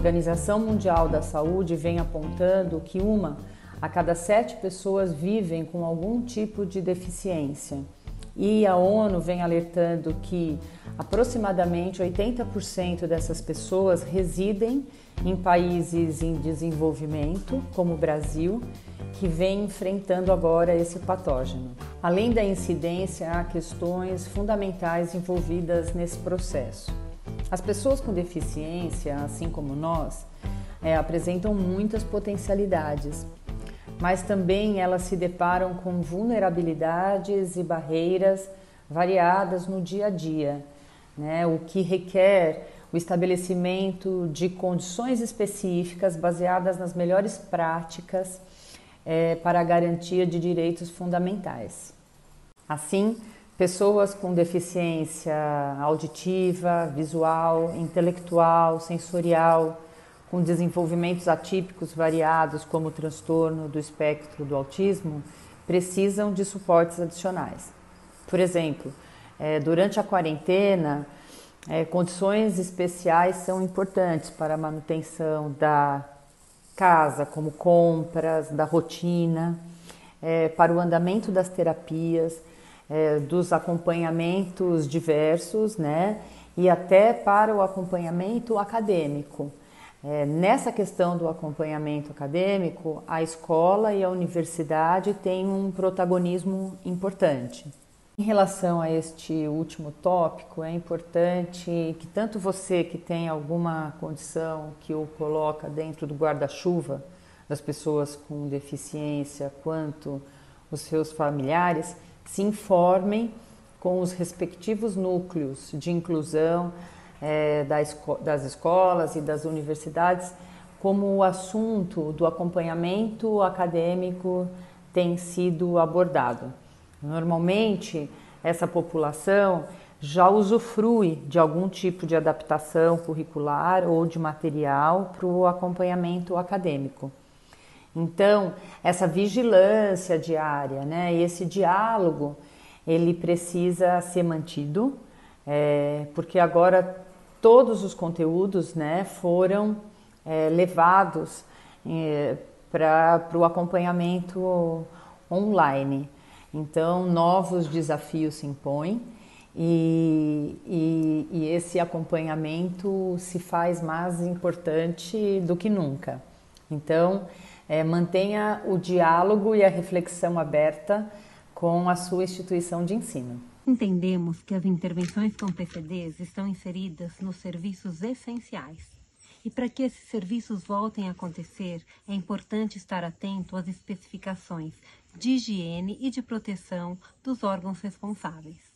Organização Mundial da Saúde vem apontando que uma a cada sete pessoas vivem com algum tipo de deficiência. E a ONU vem alertando que aproximadamente 80% dessas pessoas residem em países em desenvolvimento, como o Brasil, que vem enfrentando agora esse patógeno. Além da incidência, há questões fundamentais envolvidas nesse processo. As pessoas com deficiência, assim como nós, é, apresentam muitas potencialidades, mas também elas se deparam com vulnerabilidades e barreiras variadas no dia a dia, né? o que requer o estabelecimento de condições específicas baseadas nas melhores práticas é, para a garantia de direitos fundamentais. Assim, pessoas com deficiência auditiva, visual, intelectual, sensorial, com desenvolvimentos atípicos variados, como o transtorno do espectro do autismo, precisam de suportes adicionais. Por exemplo, é, durante a quarentena, é, condições especiais são importantes para a manutenção da casa, como compras, da rotina, é, para o andamento das terapias, é, dos acompanhamentos diversos, né? E até para o acompanhamento acadêmico. É, nessa questão do acompanhamento acadêmico, a escola e a universidade têm um protagonismo importante. Em relação a este último tópico, é importante que tanto você que tem alguma condição que o coloca dentro do guarda-chuva das pessoas com deficiência, quanto os seus familiares, se informem com os respectivos núcleos de inclusão é, das escolas e das universidades, como o assunto do acompanhamento acadêmico tem sido abordado. Normalmente, essa população já usufrui de algum tipo de adaptação curricular ou de material para o acompanhamento acadêmico. Então, essa vigilância diária, né, esse diálogo, ele precisa ser mantido, é, porque agora todos os conteúdos né, foram é, levados é, para o acompanhamento online. Então, novos desafios se impõem e, e, e, esse acompanhamento se faz mais importante do que nunca. Então, é, mantenha o diálogo e a reflexão aberta com a sua instituição de ensino. Entendemos que as intervenções com PCDs estão inseridas nos serviços essenciais e para que esses serviços voltem a acontecer, é importante estar atento às especificações de higiene e de proteção dos órgãos responsáveis.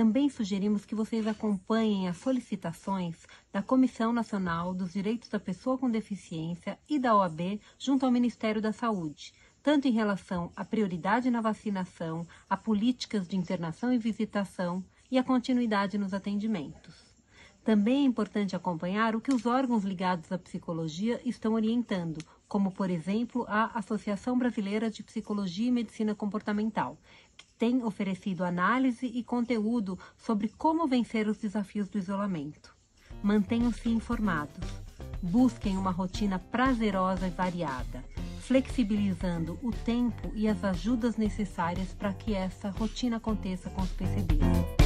Também sugerimos que vocês acompanhem as solicitações da Comissão Nacional dos Direitos da Pessoa com Deficiência e da OAB junto ao Ministério da Saúde, tanto em relação à prioridade na vacinação, a políticas de internação e visitação e a continuidade nos atendimentos. Também é importante acompanhar o que os órgãos ligados à psicologia estão orientando, como, por exemplo, a Associação Brasileira de Psicologia e Medicina Comportamental, que tem oferecido análise e conteúdo sobre como vencer os desafios do isolamento. Mantenham-se informados. Busquem uma rotina prazerosa e variada, flexibilizando o tempo e as ajudas necessárias para que essa rotina aconteça com os PCDs.